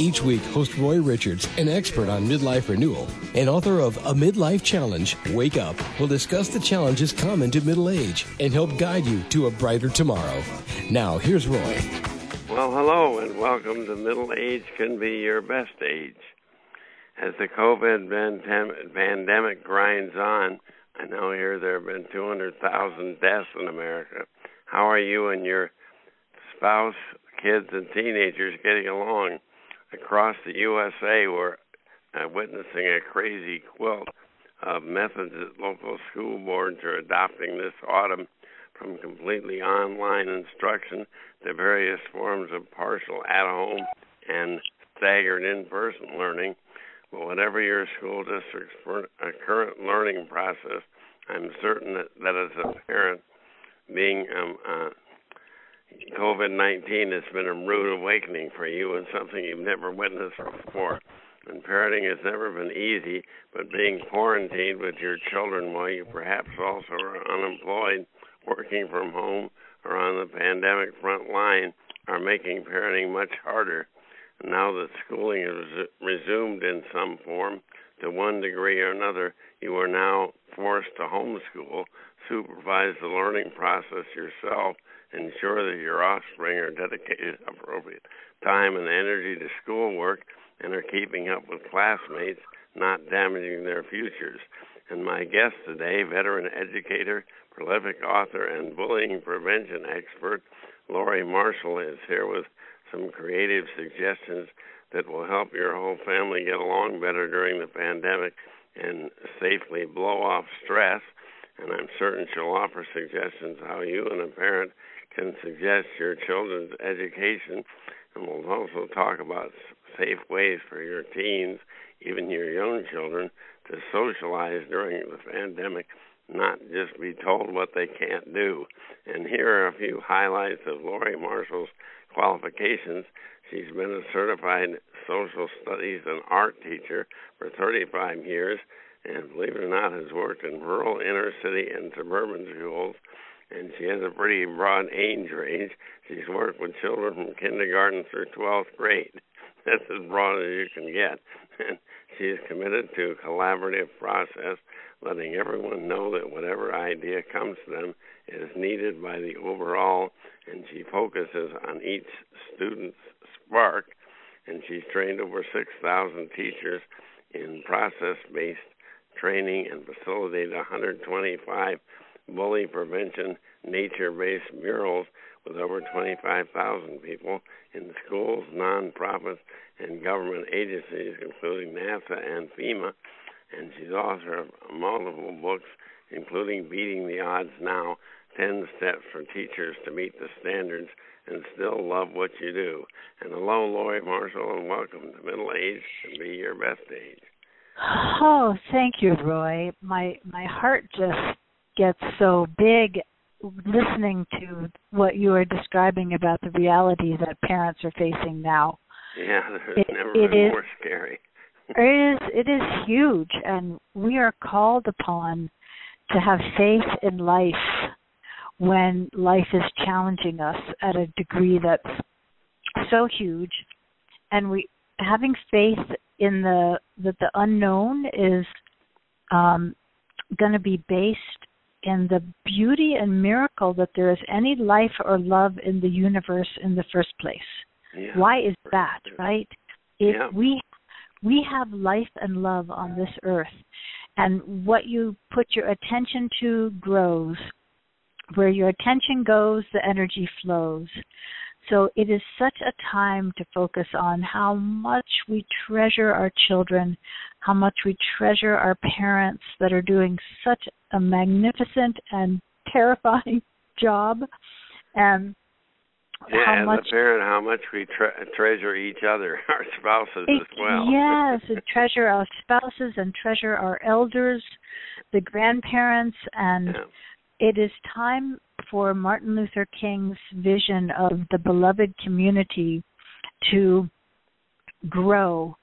Each week, host Roy Richards, an expert on midlife renewal and author of A Midlife Challenge, Wake Up, will discuss the challenges common to middle age and help guide you to a brighter tomorrow. Now, here's Roy. Well, hello, and welcome to Middle Age Can Be Your Best Age. As the COVID pandemic grinds on, I know here there have been 200,000 deaths in America. How are you and your spouse, kids, and teenagers getting along? Across the USA we're uh, witnessing a crazy quilt of methods that local school boards are adopting this autumn from completely online instruction to various forms of partial at home and staggered in person learning. But whatever your school district's current learning process, I'm certain that, that as a parent, being um, uh, COVID 19 has been a rude awakening for you and something you've never witnessed before. And parenting has never been easy, but being quarantined with your children while you perhaps also are unemployed, working from home, or on the pandemic front line are making parenting much harder. Now that schooling has resumed in some form, to one degree or another, you are now forced to homeschool, supervise the learning process yourself, ensure that your offspring are dedicated appropriate time and energy to schoolwork and are keeping up with classmates, not damaging their futures. And my guest today, veteran educator, prolific author, and bullying prevention expert, Lori Marshall, is here with some creative suggestions that will help your whole family get along better during the pandemic and safely blow off stress. And I'm certain she'll offer suggestions how you and a parent can suggest your children's education, and we'll also talk about safe ways for your teens, even your young children, to socialize during the pandemic, not just be told what they can't do. And here are a few highlights of Lori Marshall's qualifications. She's been a certified social studies and art teacher for 35 years, and believe it or not, has worked in rural, inner city, and suburban schools and she has a pretty broad age range. She's worked with children from kindergarten through 12th grade. That's as broad as you can get. And she is committed to a collaborative process, letting everyone know that whatever idea comes to them is needed by the overall, and she focuses on each student's spark. And she's trained over 6,000 teachers in process based training and facilitated 125 bully prevention nature based murals with over 25,000 people in schools, nonprofits, and government agencies, including NASA and FEMA. And she's author of multiple books, including Beating the Odds Now 10 Steps for Teachers to Meet the Standards and Still Love What You Do. And hello, Lori Marshall, and welcome to Middle Age Can Be Your Best Age. Oh, thank you, Roy. My my heart just gets so big listening to what you are describing about the reality that parents are facing now. Yeah, it, never it been is, more scary. it is it is huge and we are called upon to have faith in life when life is challenging us at a degree that's so huge and we having faith in the that the unknown is um, going to be based in the beauty and miracle that there is any life or love in the universe in the first place. Yeah. Why is that, right? If yeah. we we have life and love on this earth and what you put your attention to grows. Where your attention goes, the energy flows. So it is such a time to focus on how much we treasure our children, how much we treasure our parents that are doing such a magnificent and terrifying job, and yeah, how as much, a parent, how much we tre- treasure each other, our spouses it, as well. Yes, and treasure our spouses and treasure our elders, the grandparents, and yeah. it is time for Martin Luther King's vision of the beloved community to grow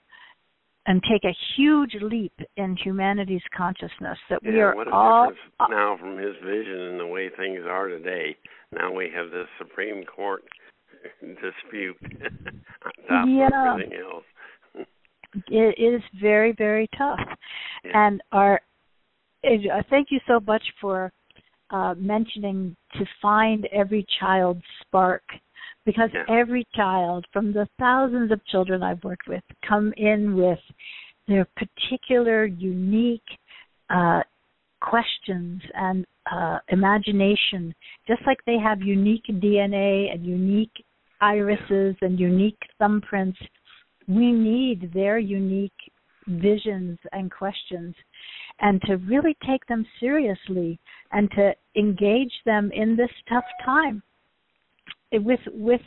and take a huge leap in humanity's consciousness that yeah, we are what a all difference now from his vision and the way things are today. Now we have this Supreme Court dispute on top Yeah. of everything else. it is very very tough Yeah. and our uh, thank you so much for uh, mentioning to find every child's spark because Yeah. every child from the thousands of children I've worked with come in with their particular unique uh, questions and uh, imagination just like they have unique DNA and unique irises and unique thumbprints we need their unique visions and questions and to really take them seriously and to engage them in this tough time with with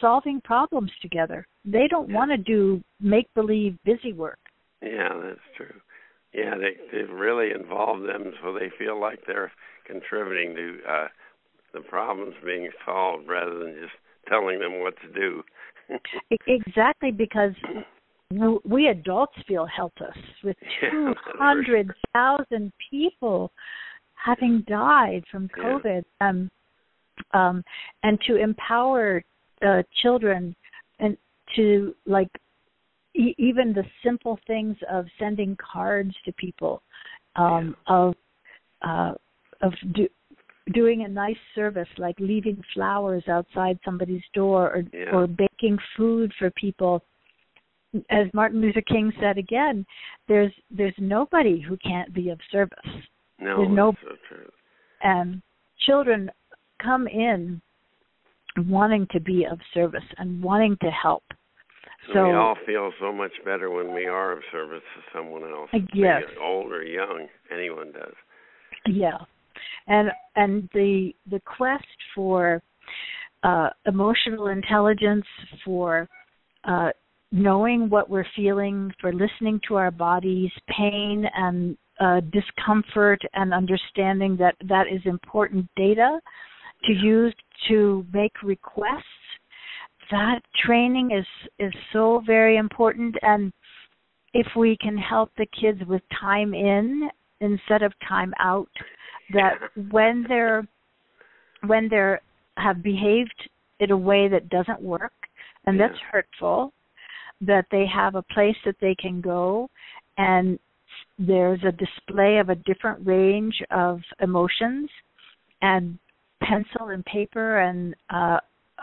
solving problems together they don't Yeah. want to do make believe busy work Yeah, that's true. Yeah, they they really involve them so they feel like they're contributing to uh the problems being solved rather than just telling them what to do. Exactly because we adults feel helpless with Yeah, two that's for hundred thousand people having died from Yeah. COVID, um, um, and to empower uh, children and to like e- even the simple things of sending cards to people, um, of uh, of do, doing a nice service like leaving flowers outside somebody's door or Yeah. or baking food for people as Martin Luther King said again there's there's nobody who can't be of service No, There's no- so true. and children come in wanting to be of service and wanting to help So, so we all feel so much better when we are of service to someone else. Uh, yes. old or young, anyone does. Yeah, and and the the quest for uh, emotional intelligence, for uh, knowing what we're feeling, for listening to our bodies, pain and uh, discomfort, and understanding that that is important data to use to make requests. That training is is so very important, and if we can help the kids with time in instead of time out that when they're when they're have behaved in a way that doesn't work and that's hurtful that they have a place that they can go and there's a display of a different range of emotions and pencil and paper and uh,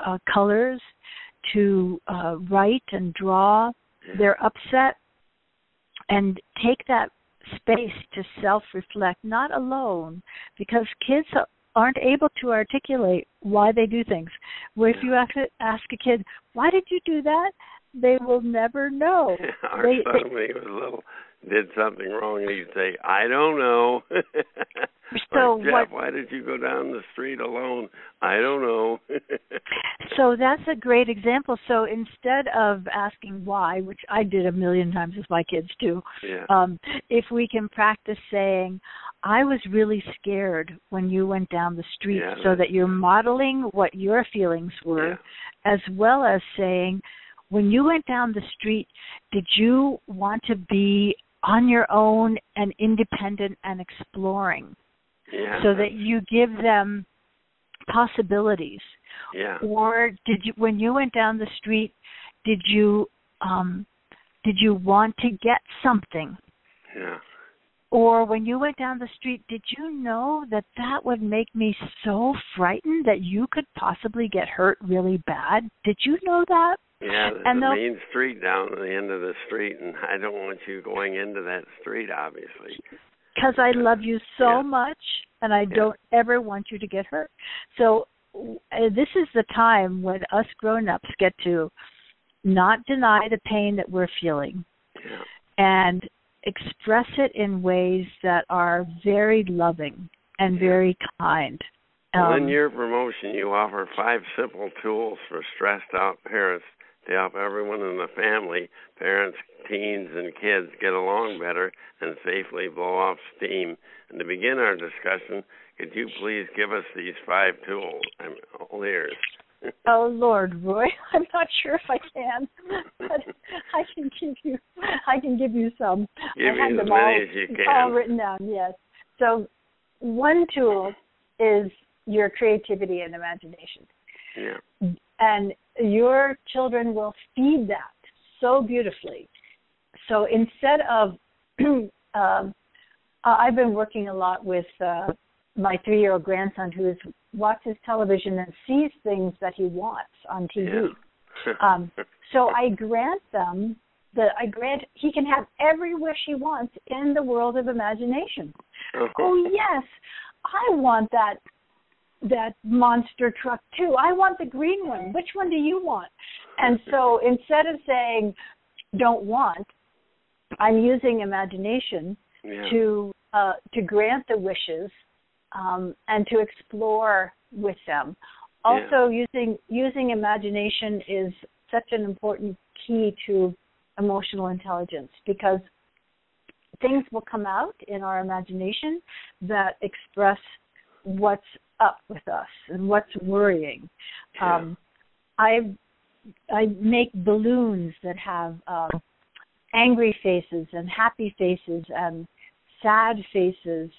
uh, colors to uh, write and draw. They're upset. And take that space to self reflect not alone because kids aren't able to articulate why they do things. Where if you ask a kid why did you do that they will never know Our they, son, when he was little, did something wrong, and he'd say, "I don't know." So like, Jeff, what- why did you go down the street alone? I don't know. so that's a great example so instead of asking why which i did a million times with my kids too yeah. um, if we can practice saying, I was really scared when you went down the street, Yeah, so that you're modeling what your feelings were, Yeah. as well as saying, when you went down the street, did you want to be on your own and independent and exploring? yeah. So that you give them possibilities Yeah. or did you when you went down the street did you um did you want to get something Yeah. or when you went down the street did you know that that would make me so frightened that you could possibly get hurt really bad did you know that Yeah, there's And a they'll- main street down at the end of the street, and I don't want you going into that street, obviously. because I love you so Yeah. much and I Yeah. don't ever want you to get hurt. So uh, this is the time when us grown-ups get to not deny the pain that we're feeling Yeah. and express it in ways that are very loving and very kind. Well, in Um, your promotion, you offer five simple tools for stressed out parents to help everyone in the family, parents, teens, and kids get along better and safely blow off steam. And to begin our discussion, could you please give us these five tools? I'm oh, all ears. oh Lord, Roy, I'm not sure if I can, but I can give you, I can give you some. Give I have them all, many as you can. all written down. Yes. So, one tool is your creativity and imagination. Yeah. And your children will feed that so beautifully. So instead of, um, I've been working a lot with uh, my three-year-old grandson who is watches television and sees things that he wants on TV. Yeah. um, so I grant them that I grant he can have every wish he wants in the world of imagination. oh yes, I want that that monster truck too. I want the green one. Which one do you want? And so instead of saying don't want, I'm using imagination yeah. to uh, to grant the wishes um, and to explore with them. Also, yeah. using using imagination is such an important key to emotional intelligence because things will come out in our imagination that express what's up with us and what's worrying. Yeah. Um, I I make balloons that have um, angry faces and happy faces and sad faces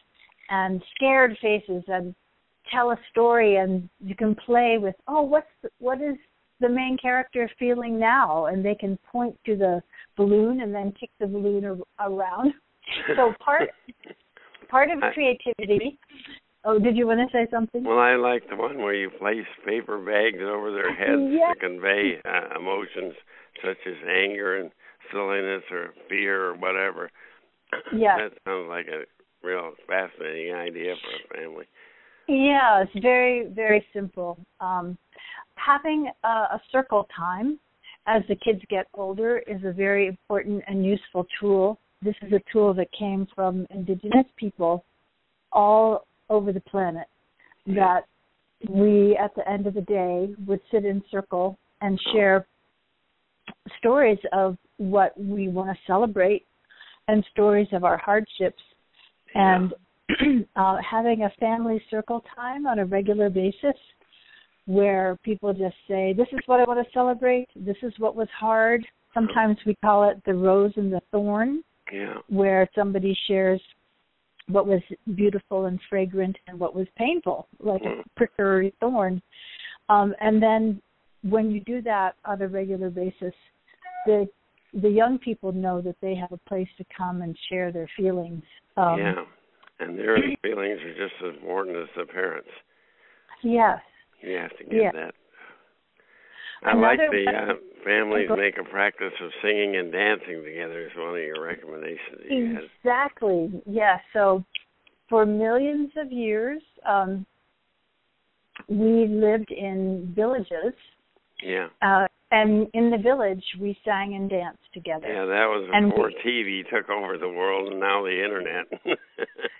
and scared faces and tell a story and you can play with oh what's the, what is the main character feeling now and they can point to the balloon and then kick the balloon ar- around so part part of creativity oh did you want to say something well i like the one where you place paper bags over their heads yes. to convey uh, emotions such as anger and silliness or fear or whatever yeah that sounds like a real fascinating idea for a family. Yeah, it's very very simple. Um, having a, a circle time as the kids get older is a very important and useful tool. This is a tool that came from indigenous people all over the planet that we at the end of the day would sit in circle and share stories of what we want to celebrate and stories of our hardships. And uh, having a family circle time on a regular basis where people just say, This is what I want to celebrate, this is what was hard. Sometimes we call it the rose and the thorn, yeah. where somebody shares what was beautiful and fragrant and what was painful, like Mm. a prickly thorn. Um, and then when you do that on a regular basis, the the young people know that they have a place to come and share their feelings. Um, yeah, and their feelings are just as important as the parents. Yes. You have to get Yeah. that. I like the uh, families make a practice of singing and dancing together. Is one of your recommendations you. Exactly. Yes. So for millions of years, um, we lived in villages, Yeah, uh, and in the village, we sang and danced together. yeah, that was And before we- TV took over the world, and now the internet.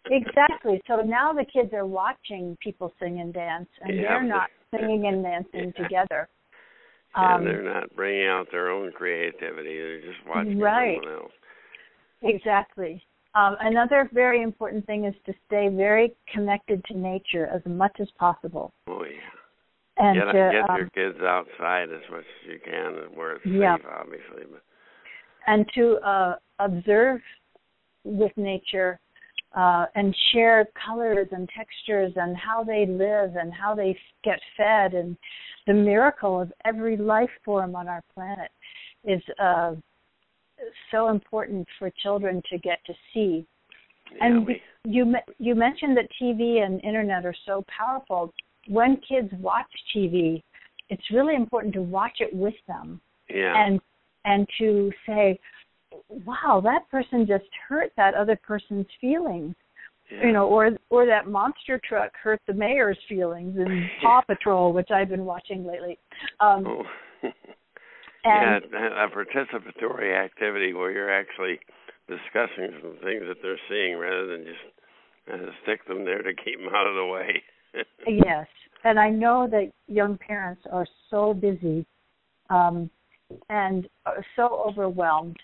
Exactly. So now the kids are watching people sing and dance, and Yeah, they're not singing and dancing Yeah. together. And Um, they're not bringing out their own creativity; they're just watching Right. someone else. Exactly. Um, another very important thing is to stay very connected to nature as much as possible, Oh yeah. and get to get um, your kids outside as much as you can, and where it's Yeah. safe, obviously. But and to uh, observe with nature uh, and share colors and textures and how they live and how they get fed and the miracle of every life form on our planet is uh, so important for children to get to see. yeah, and we, you you mentioned that TV and internet are so powerful. When kids watch TV, it's really important to watch it with them yeah, and and to say, "Wow, that person just hurt that other person's feelings," yeah. you know, or or that monster truck hurt the mayor's feelings in Paw Patrol, which I've been watching lately. Um, Oh. and yeah, a participatory activity where you're actually discussing some things that they're seeing rather than just uh, stick them there to keep them out of the way. yes, and I know that young parents are so busy um, and so overwhelmed.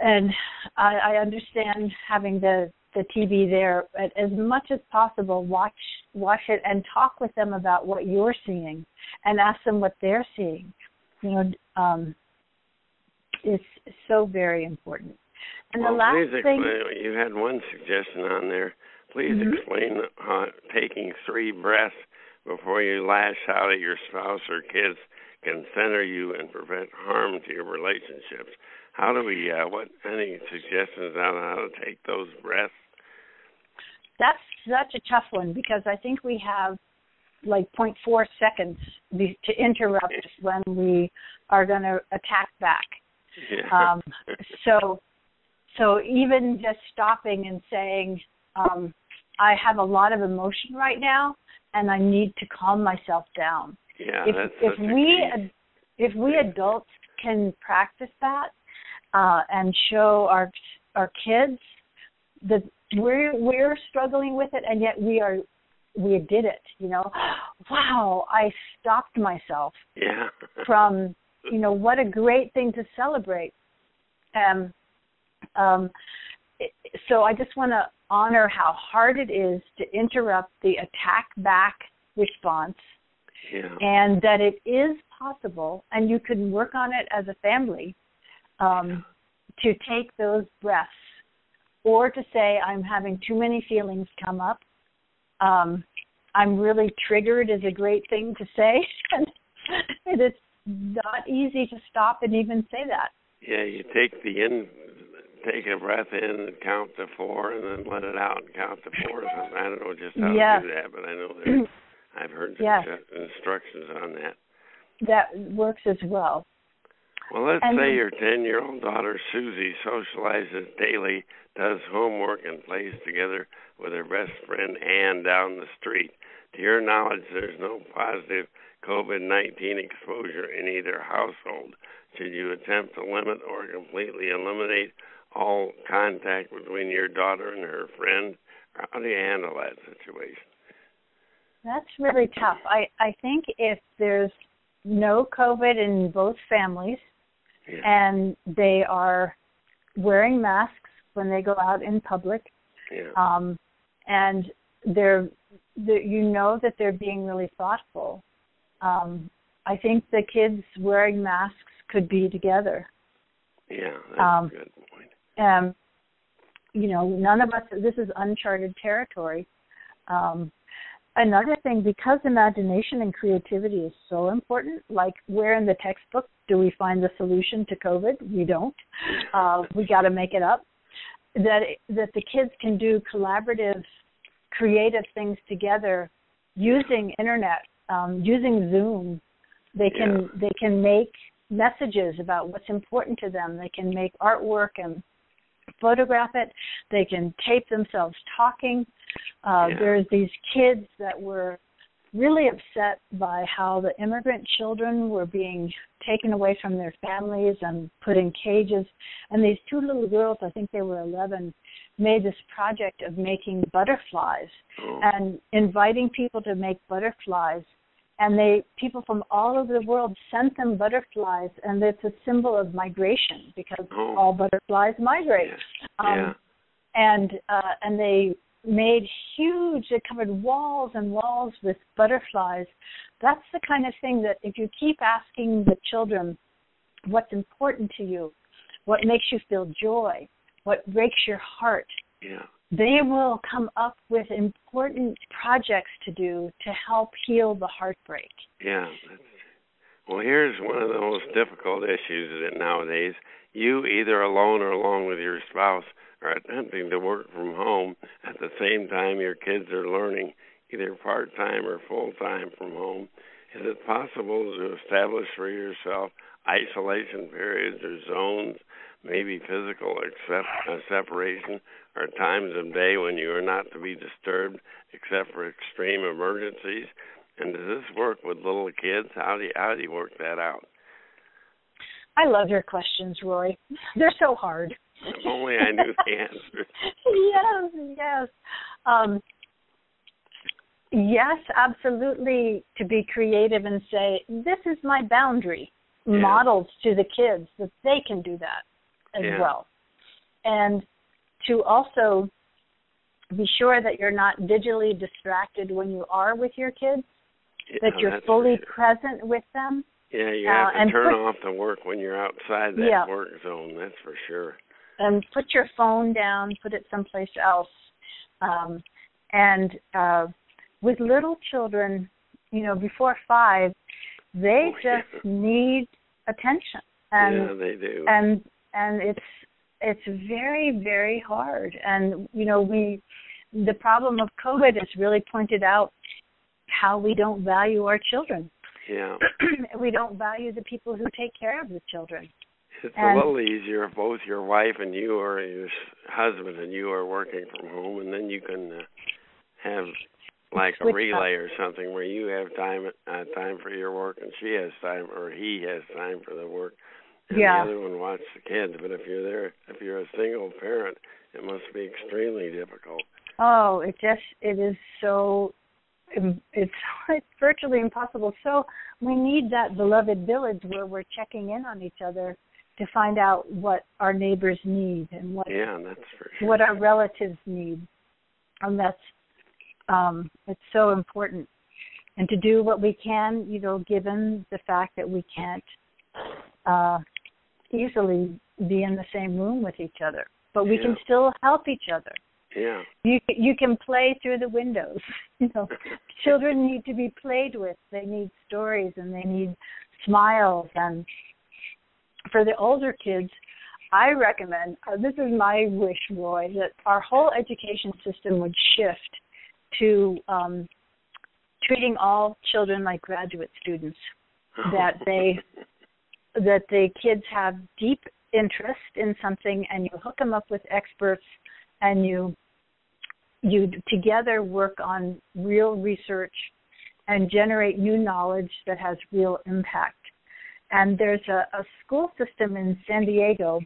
And I, I understand having the the TV there, but as much as possible, watch watch it and talk with them about what you're seeing, and ask them what they're seeing. You know, um, it's so very important. And well, the last please thing you had one suggestion on there. Please Mhm. explain how taking three breaths before you lash out at your spouse or kids can center you and prevent harm to your relationships. How do we? Uh, what any suggestions on how to take those breaths? that's such a tough one because I think we have like 0.4 seconds to interrupt when we are going to attack back. Yeah. Um, so, so even just stopping and saying, um, "I have a lot of emotion right now, and I need to calm myself down." yeah, if that's if we if we adults can practice that uh, and show our our kids that we're we're struggling with it and yet we are we did it you know wow i stopped myself yeah. from you know what a great thing to celebrate um um so i just want to honor how hard it is to interrupt the attack back response yeah. and that it is possible and you can work on it as a family um, to take those breaths or to say i'm having too many feelings come up um, i'm really triggered is a great thing to say and it's not easy to stop and even say that Yeah, you take the in, take a breath in and count to four, and then let it out and count to four. or something. I don't know just how Yes. to do that, but I know there's I've heard Yes. instructions on that. that works as well Well, let's And- say your 10 year old daughter Susie socializes daily, does homework, and plays together with her best friend Ann down the street. To your knowledge, there's no positive COVID 19 exposure in either household. Should you attempt to limit or completely eliminate all contact between your daughter and her friend? How do you handle that situation? That's really tough. I I think if there's no COVID in both families Yeah. and they are wearing masks when they go out in public, yeah. um, and they're, they you know that they're being really thoughtful. Um, I think the kids wearing masks could be together. yeah, that's um, a good point. Um, you know, none of us. This is uncharted territory. Um, another thing, because imagination and creativity is so important. Like, where in the textbook do we find the solution to COVID? We don't. Uh, we got to make it up. That that the kids can do collaborative, creative things together using internet, um, using Zoom. They can Yeah. they can make messages about what's important to them. They can make artwork and photograph it. They can tape themselves talking. Uh, Yeah. There's these kids that were really upset by how the immigrant children were being taken away from their families and put in cages. And these two little girls, I think they were 11, made this project of making butterflies Oh, and inviting people to make butterflies and they people from all over the world sent them butterflies and it's a symbol of migration because Oh. all butterflies migrate yeah. um, yeah. and uh, and they made huge they covered walls and walls with butterflies that's the kind of thing that if you keep asking the children what's important to you what makes you feel joy what breaks your heart Yeah. They will come up with important projects to do to help heal the heartbreak. Yeah. Well, here's one of the most difficult issues that nowadays. You, either alone or along with your spouse, are attempting to work from home at the same time your kids are learning, either part time or full time from home. Is it possible to establish for yourself isolation periods or zones, maybe physical except, uh, separation, or times of day when you are not to be disturbed except for extreme emergencies? And does this work with little kids? How do you, how do you work that out? I love your questions, Roy. They're so hard. If only I knew the answer. yes, yes. Um, yes, absolutely. To be creative and say, this is my boundary. yeah. models to the kids that they can do that as yeah. well. And to also be sure that you're not digitally distracted when you are with your kids, yeah, that you're fully present with them. Yeah, you have uh, to turn put, off the work when you're outside that yeah. work zone. That's for sure. And put your phone down, put it someplace else. Um, and uh, with little children, you know, before five, they oh, just yeah. need attention. And yeah, they do. and and it's it's very very hard. And you know we the problem of covid has really pointed out how we don't value our children. Yeah. We don't value the people who take care of the children. It's and, a little easier if both your wife and you or your husband and you are working from home and then you can uh, have like a relay or something where you have time uh, time for your work and she has time or he has time for the work and yeah. the other one watch the kids. But if you're there, if you're a single parent, it must be extremely difficult. Oh, it just it is so it's it's virtually impossible. So we need that beloved village where we're checking in on each other to find out what our neighbors need and what yeah, that's for sure. what our relatives need, and that's um, it's so important. And to do what we can, you know, given the fact that we can't uh, easily be in the same room with each other, but we yeah. can still help each other. Yeah. You you can play through the windows. You know, children need to be played with. They need stories and they need smiles. And for the older kids, I recommend. Uh, this is my wish, Roy, that our whole education system would shift to um, treating all children like graduate students. That they that the kids have deep interest in something and you hook them up with experts and you you together work on real research and generate new knowledge that has real impact. And there's a, a school system in San Diego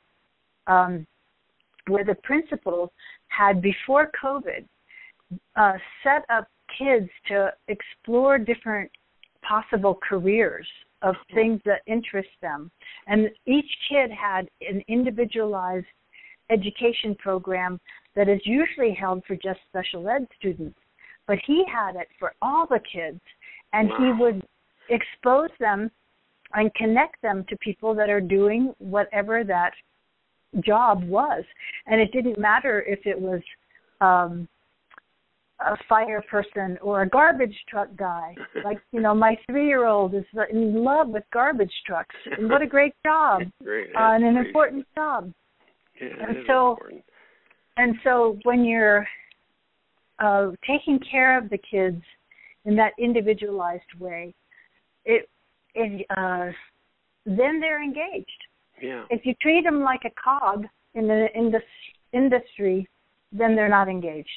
um, where the principal had before COVID uh, set up kids to explore different possible careers of things that interest them. And each kid had an individualized education program that is usually held for just special ed students. But he had it for all the kids, and wow. he would expose them and connect them to people that are doing whatever that job was. And it didn't matter if it was um, a fire person or a garbage truck guy. Like, you know, my three year old is in love with garbage trucks. And what a great job. great. Uh, and an great. important job. Yeah, and so important. and so when you're uh taking care of the kids in that individualized way, it it uh then they're engaged. Yeah. If you treat them like a cog in the in the industry, then they're not engaged.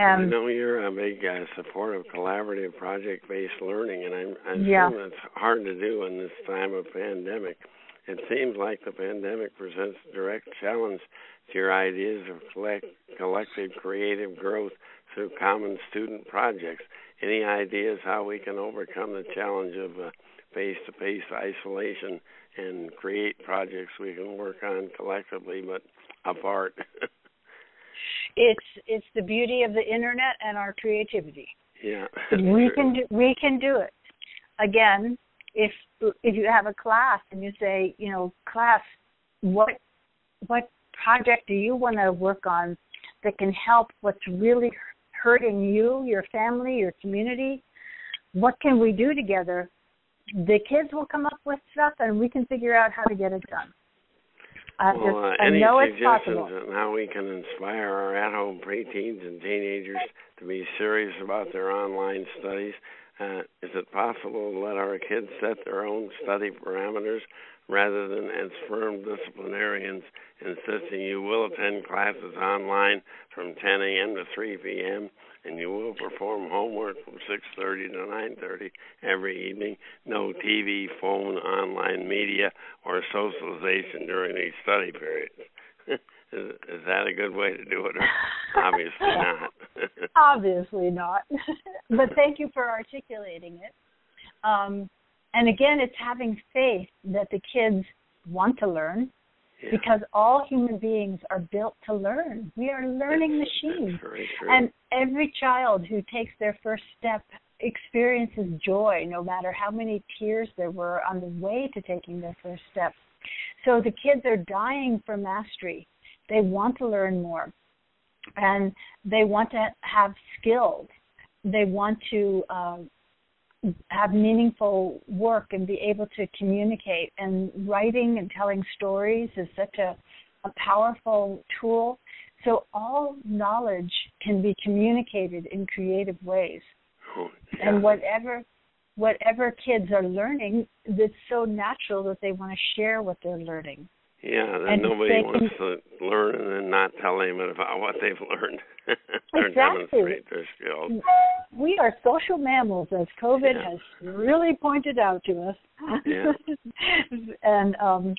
I Um, know you're a big uh, supporter of collaborative project-based learning, and I'm, I assume Yeah. it's hard to do in this time of pandemic. It seems like the pandemic presents a direct challenge to your ideas of collect, collective creative growth through common student projects. Any ideas how we can overcome the challenge of uh, face-to-face isolation and create projects we can work on collectively but apart? it's it's the beauty of the internet and our creativity. yeah. we can do we can do it. Again, if if you have a class and you say, you know, class, what what project do you want to work on that can help what's really hurting you, your family, your community? What can we do together? The kids will come up with stuff and we can figure out how to get it done. I well, just uh, I any know it's suggestions possible. on how we can inspire our at-home preteens and teenagers to be serious about their online studies? Uh, is it possible to let our kids set their own study parameters rather than as firm disciplinarians insisting you will attend classes online from 10 a.m. to 3 p.m. and you will perform homework from 6:30 to 9:30 every evening. No TV, phone, online media, or socialization during these study periods. is, is that a good way to do it? Obviously not. Obviously not. but thank you for articulating it. Um, and again, it's having faith that the kids want to learn yeah. because all human beings are built to learn. We are learning That's- machines. That's. And every child who takes their first step experiences joy, no matter how many tears there were on the way to taking their first step. So the kids are dying for mastery. They want to learn more. And they want to have skills. They want to uh, have meaningful work and be able to communicate. And writing and telling stories is such a, a powerful tool. So all knowledge can be communicated in creative ways. Oh, yeah. And whatever whatever kids are learning, it's so natural that they want to share what they're learning. Yeah, then And nobody wants to learn and then not tell them about what they've learned or Exactly. demonstrate their skills. We are social mammals, as COVID Yeah. has really pointed out to us. Yeah. and um,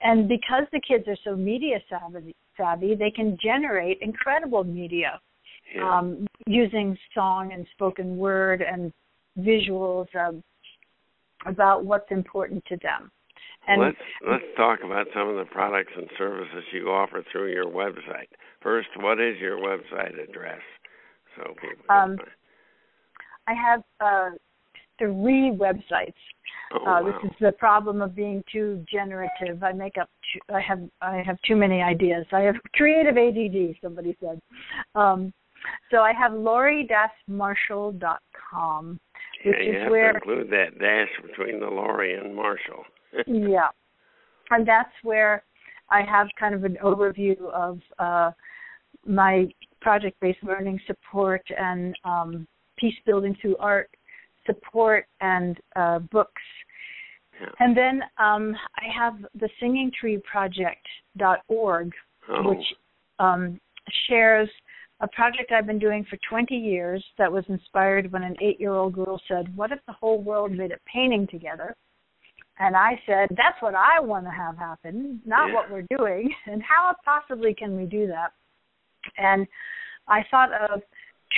and because the kids are so media savvy, savvy, they can generate incredible media Yeah. um, using song and spoken word and visuals um, about what's important to them. And let's let's talk about some of the products and services you offer through your website. First, what is your website address? So people Um. I have uh, three websites. Oh, uh, wow. This is the problem of being too generative. I make up. Too, I have. I have too many ideas. I have creative ADD. Somebody said. Um, so I have Lori-Marshall.com, which yeah, you is have where to include that dash between the Lori and Marshall. Yeah, and that's where I have kind of an overview of uh, my project-based learning support and um, peace building through art support and uh, books. Yeah. And then um, I have the Singing Tree Project.org, Oh, which um, shares a project I've been doing for 20 years that was inspired when an eight year old girl said, What if the whole world made a painting together? And I said, That's what I want to have happen, not Yeah. what we're doing. And how possibly can we do that? And I thought of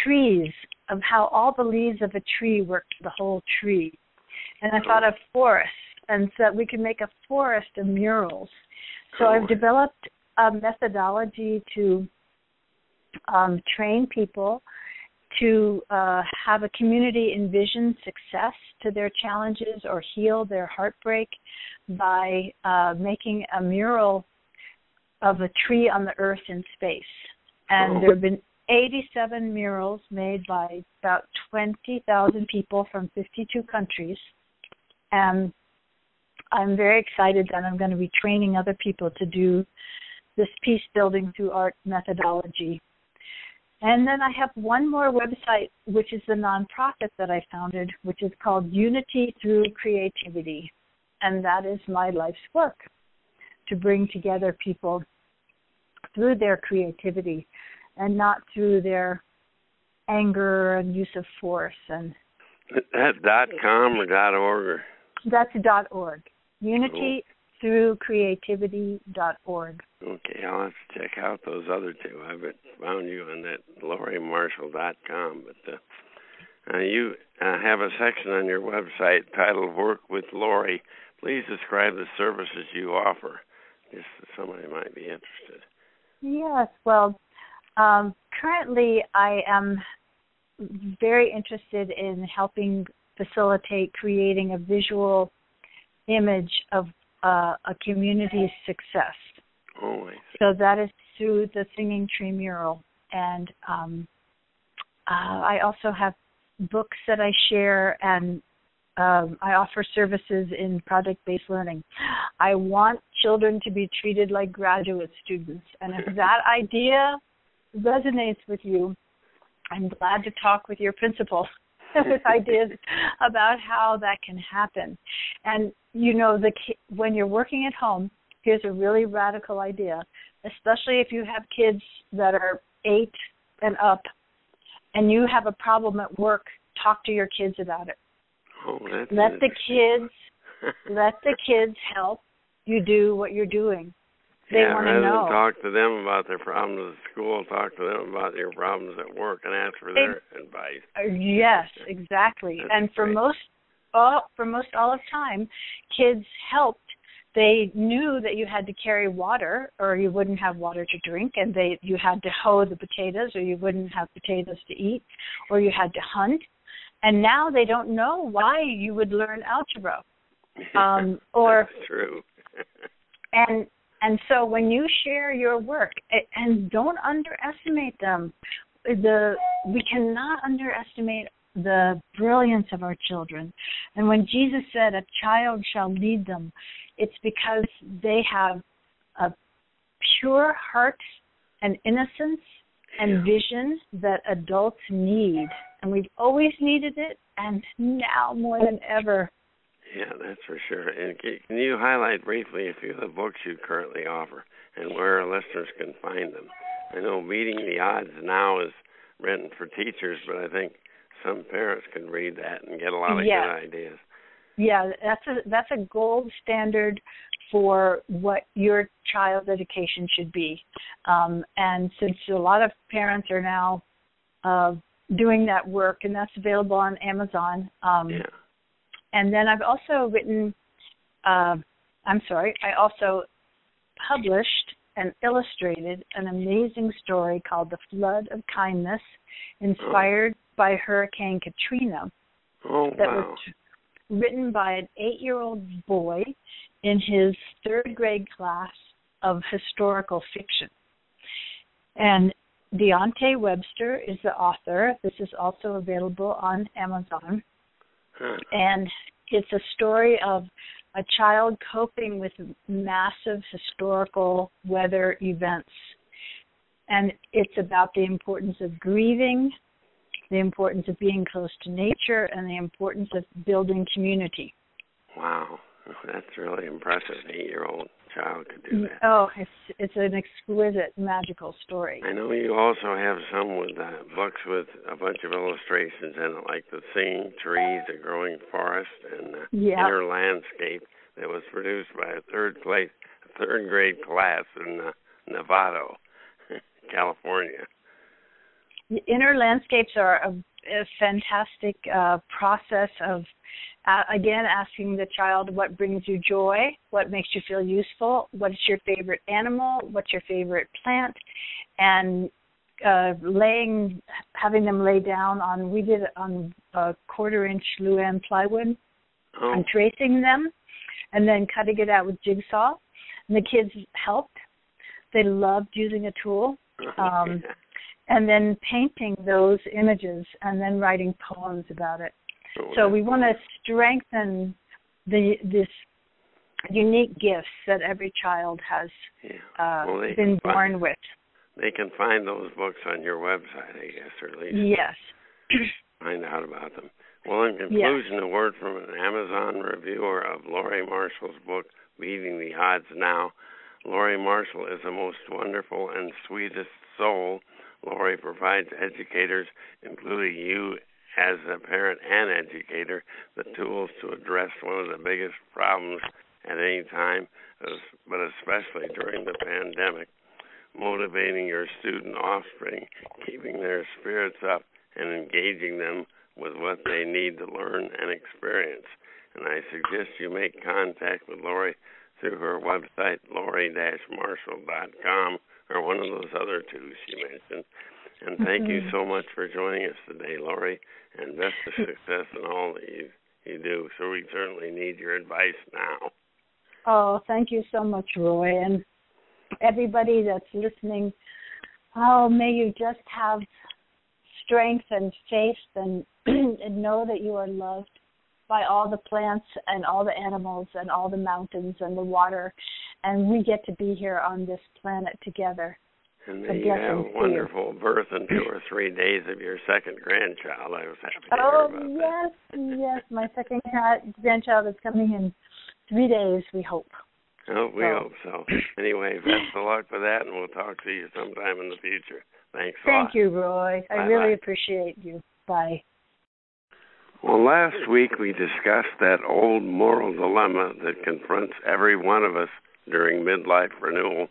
trees, of how all the leaves of a tree work to the whole tree. And I thought of forests, and so that we could make a forest of murals. So I've developed a methodology to um, train people to uh, have a community envision success to their challenges or heal their heartbreak by uh, making a mural of a tree on the earth in space. And Oh. there have been 87 murals made by about 20,000 people from 52 countries. And I'm very excited that I'm going to be training other people to do this peace building through art methodology. And then I have one more website, which is the nonprofit that I founded, which is called Unity Through Creativity. And that is my life's work to bring together people through their creativity and not through their anger and use of force. And that dot com or dot org. Or, that's dot org. Unity oh. Through creativity dot org. okay, I'll have to check out those other two. I haven't found you on that LoriMarshall dot com, but uh, uh, you uh, have a section on your website titled "Work with Lori." Please describe the services you offer, just so somebody might be interested. Yes, well, um, currently I am very interested in helping facilitate creating a visual image of uh, a community's success. Oh. So that is through the Singing Tree mural, and um, uh, I also have books that I share, and um, I offer services in project-based learning. I want children to be treated like graduate students, and if that idea resonates with you, I'm glad to talk with your principal with ideas about how that can happen. And you know, the when you're working at home, here's a really radical idea, especially if you have kids that are eight and up, and you have a problem at work. Talk to your kids about it. Oh, Let the kids let the kids help you do what you're doing. They yeah, want rather to know. than talk to them about their problems at school, talk to them about your problems at work and ask for their advice. Uh, yes, exactly. That's and for great. most all for most all of time, kids helped. They knew that you had to carry water, or you wouldn't have water to drink, and they you had to hoe the potatoes, or you wouldn't have potatoes to eat, or you had to hunt. And now they don't know why you would learn algebra, um, or That's true. and and so when you share your work and don't underestimate them the we cannot underestimate the brilliance of our children. And when jesus said a child shall lead them it's because they have a pure heart and innocence and vision that adults need. And we've always needed it and now more than ever Yeah, that's for sure. And can you highlight briefly a few of the books you currently offer and where our listeners can find them? I know Beating the Odds now is written for teachers, but I think some parents can read that and get a lot of yeah. good ideas. Yeah, that's a that's a gold standard for what your child's education should be. Um, and since a lot of parents are now uh, doing that work, and that's available on Amazon. Um, yeah. And then I've also written, uh, I'm sorry, I also published and illustrated an amazing story called The Flood of Kindness, inspired oh. by Hurricane Katrina. Oh, that wow. was written by an eight year old boy in his third grade class of historical fiction. And Deontay Webster is the author. This is also available on Amazon. And it's a story of a child coping with massive historical weather events. And it's about the importance of grieving, the importance of being close to nature, and the importance of building community. Wow, that's really impressive. Eight-year-old child do that. Oh, it's it's an exquisite, magical story. I know you also have some with uh, books with a bunch of illustrations in it, like the singing trees, the growing forest, and the yeah. inner landscape that was produced by a third place, third grade class in uh, Novato, California. The inner landscapes are a, a fantastic uh, process of uh, again asking the child what brings you joy what makes you feel useful what's your favorite animal what's your favorite plant and uh, laying having them lay down on we did it on a quarter inch luan plywood oh. and tracing them and then cutting it out with jigsaw. And the kids helped. They loved using a tool. Um, and then painting those images and then writing poems about it so we want to strengthen the this unique gifts that every child has yeah. uh, well, been born find, with. They can find those books on your website, I guess, or at least yes. find out about them. Well, in conclusion, yes. a word from an Amazon reviewer of Laurie Marshall's book, Beating the Odds Now. Laurie Marshall is the most wonderful and sweetest soul. Laurie provides educators, including you as a parent and educator the tools to address one of the biggest problems at any time, but especially during the pandemic, motivating your student offspring, keeping their spirits up, and engaging them with what they need to learn and experience. And I suggest you make contact with Laurie through her website, laurie-marshall.com, or one of those other two she mentioned. And thank mm-hmm. you so much for joining us today, Laurie, and best of success in all that you, you do. So we certainly need your advice now. Oh, thank you so much, Roy. And everybody that's listening, oh, may you just have strength and faith and, and know that you are loved by all the plants and all the animals and all the mountains and the water. And we get to be here on this planet together. And you a wonderful birth in two or three days of your second grandchild. I was happy to oh, hear about yes, that. yes. My second grandchild is coming in three days, we hope. Oh, we so. hope so. Anyway, best of luck with that, and we'll talk to you sometime in the future. Thanks a Thank lot. you, Roy. I really bye. appreciate you. Bye. Well, last week we discussed that old moral dilemma that confronts every one of us during midlife renewal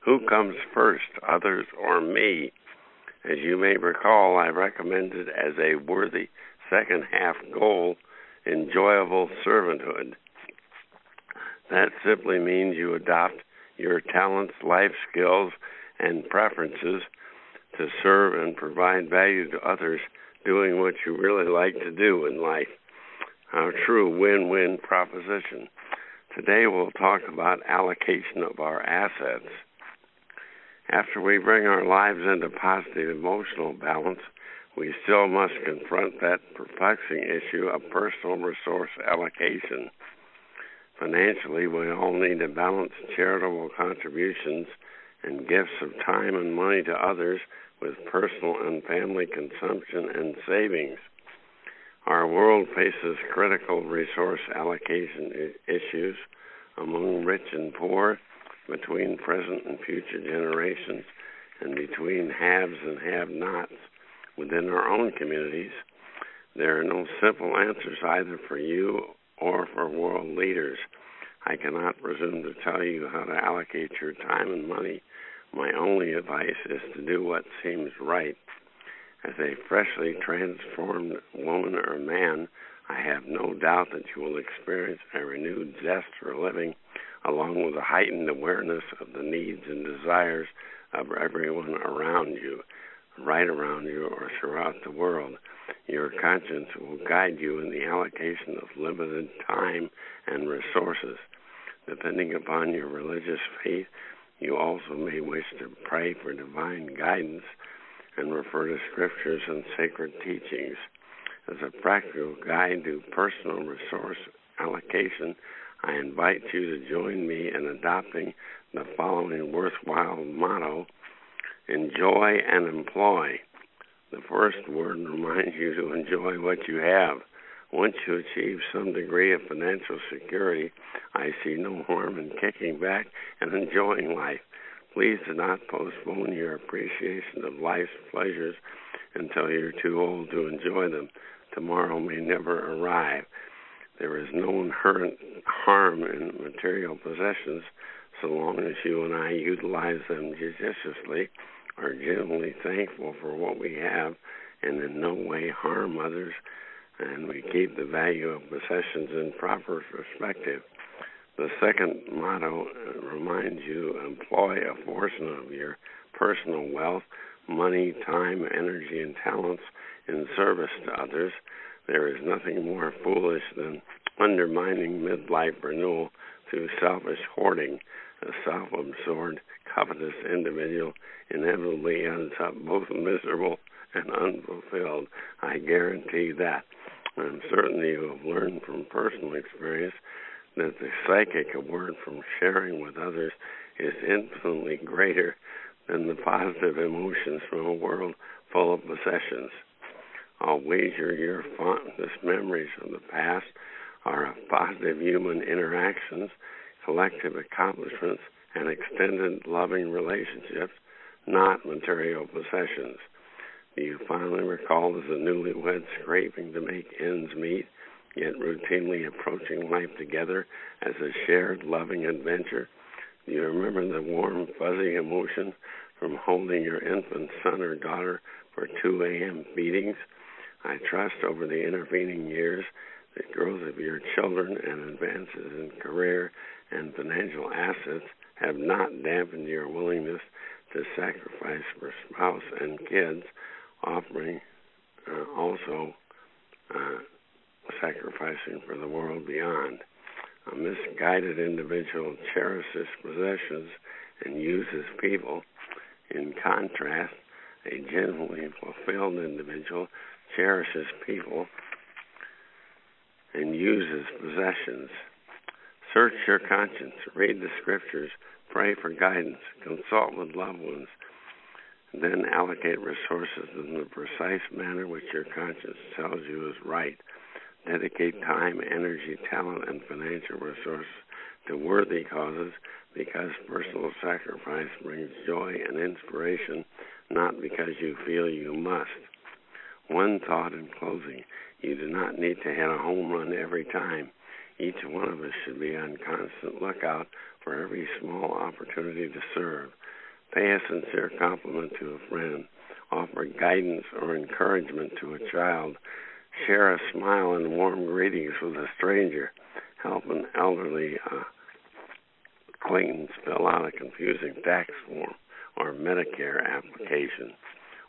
who comes first, others or me? As you may recall, I recommended as a worthy second half goal enjoyable servanthood. That simply means you adopt your talents, life skills, and preferences to serve and provide value to others doing what you really like to do in life. A true win win proposition. Today we'll talk about allocation of our assets. After we bring our lives into positive emotional balance, we still must confront that perplexing issue of personal resource allocation. Financially, we all need to balance charitable contributions and gifts of time and money to others with personal and family consumption and savings. Our world faces critical resource allocation issues among rich and poor, between present and future generations, and between haves and have nots within our own communities. There are no simple answers either for you or for world leaders. I cannot presume to tell you how to allocate your time and money. My only advice is to do what seems right. As a freshly transformed woman or man, I have no doubt that you will experience a renewed zest for living, along with a heightened awareness of the needs and desires of everyone around you right around you or throughout the world. Your conscience will guide you in the allocation of limited time and resources. Depending upon your religious faith, you also may wish to pray for divine guidance and refer to scriptures and sacred teachings. As a practical guide to personal resource allocation, I invite you to join me in adopting the following worthwhile motto enjoy and employ. The first word reminds you to enjoy what you have. Once you achieve some degree of financial security, I see no harm in kicking back and enjoying life. Please do not postpone your appreciation of life's pleasures until you're too old to enjoy them. Tomorrow may never arrive. There is no inherent harm in material possessions so long as you and I utilize them judiciously are genuinely thankful for what we have and in no way harm others, and we keep the value of possessions in proper perspective. The second motto uh, reminds you employ a portion of your personal wealth, money, time, energy, and talents in service to others. There is nothing more foolish than undermining midlife renewal through selfish hoarding. A self absorbed, covetous individual inevitably ends up both miserable and unfulfilled. I guarantee that. I'm certain you have learned from personal experience that the psychic award from sharing with others is infinitely greater than the positive emotions from a world full of possessions. I'll wager your fondest memories of the past are of positive human interactions, collective accomplishments, and extended loving relationships not material possessions. Do you finally recall as a newlywed scraping to make ends meet, yet routinely approaching life together as a shared loving adventure? Do you remember the warm, fuzzy emotion from holding your infant son or daughter for 2 a.m. feedings? I trust over the intervening years the growth of your children and advances in career and financial assets have not dampened your willingness to sacrifice for spouse and kids, offering uh, also uh, sacrificing for the world beyond. A misguided individual cherishes possessions and uses people. In contrast, a genuinely fulfilled individual cherishes people and uses possessions. Search your conscience, read the scriptures, Pray for guidance, consult with loved ones, then allocate resources in the precise manner which your conscience tells you is right. Dedicate time, energy, talent, and financial resources to worthy causes because personal sacrifice brings joy and inspiration, not because you feel you must. One thought in closing you do not need to hit a home run every time. Each one of us should be on constant lookout for every small opportunity to serve. Pay a sincere compliment to a friend. Offer guidance or encouragement to a child. Share a smile and warm greetings with a stranger, help an elderly uh, acquaintance fill out a confusing tax form or Medicare application.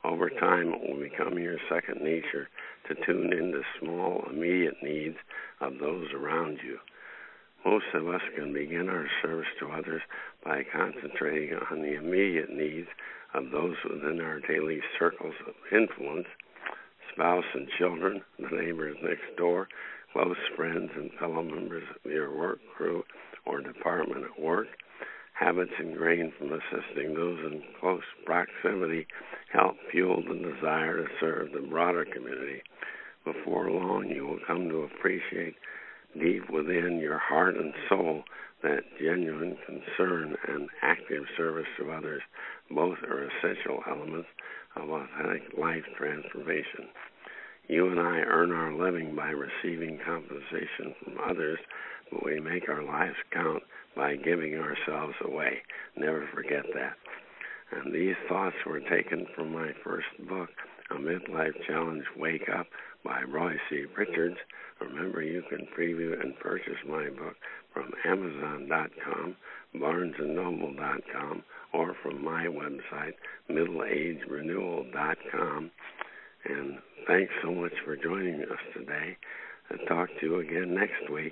Over time, it will become your second nature to tune into small, immediate needs of those around you. Most of us can begin our service to others by concentrating on the immediate needs of those within our daily circles of influence spouse and children, the neighbors next door, close friends and fellow members of your work crew or department at work. Habits ingrained from assisting those in close proximity help fuel the desire to serve the broader community. Before long, you will come to appreciate deep within your heart and soul that genuine concern and active service to others both are essential elements of authentic life transformation. You and I earn our living by receiving compensation from others, but we make our lives count by giving ourselves away. Never forget that. And these thoughts were taken from my first book, A Midlife Challenge Wake Up by Roy C. Richards. Remember, you can preview and purchase my book from Amazon.com, BarnesandNoble.com, or from my website, MiddleAgeRenewal.com. And thanks so much for joining us today. I'll talk to you again next week.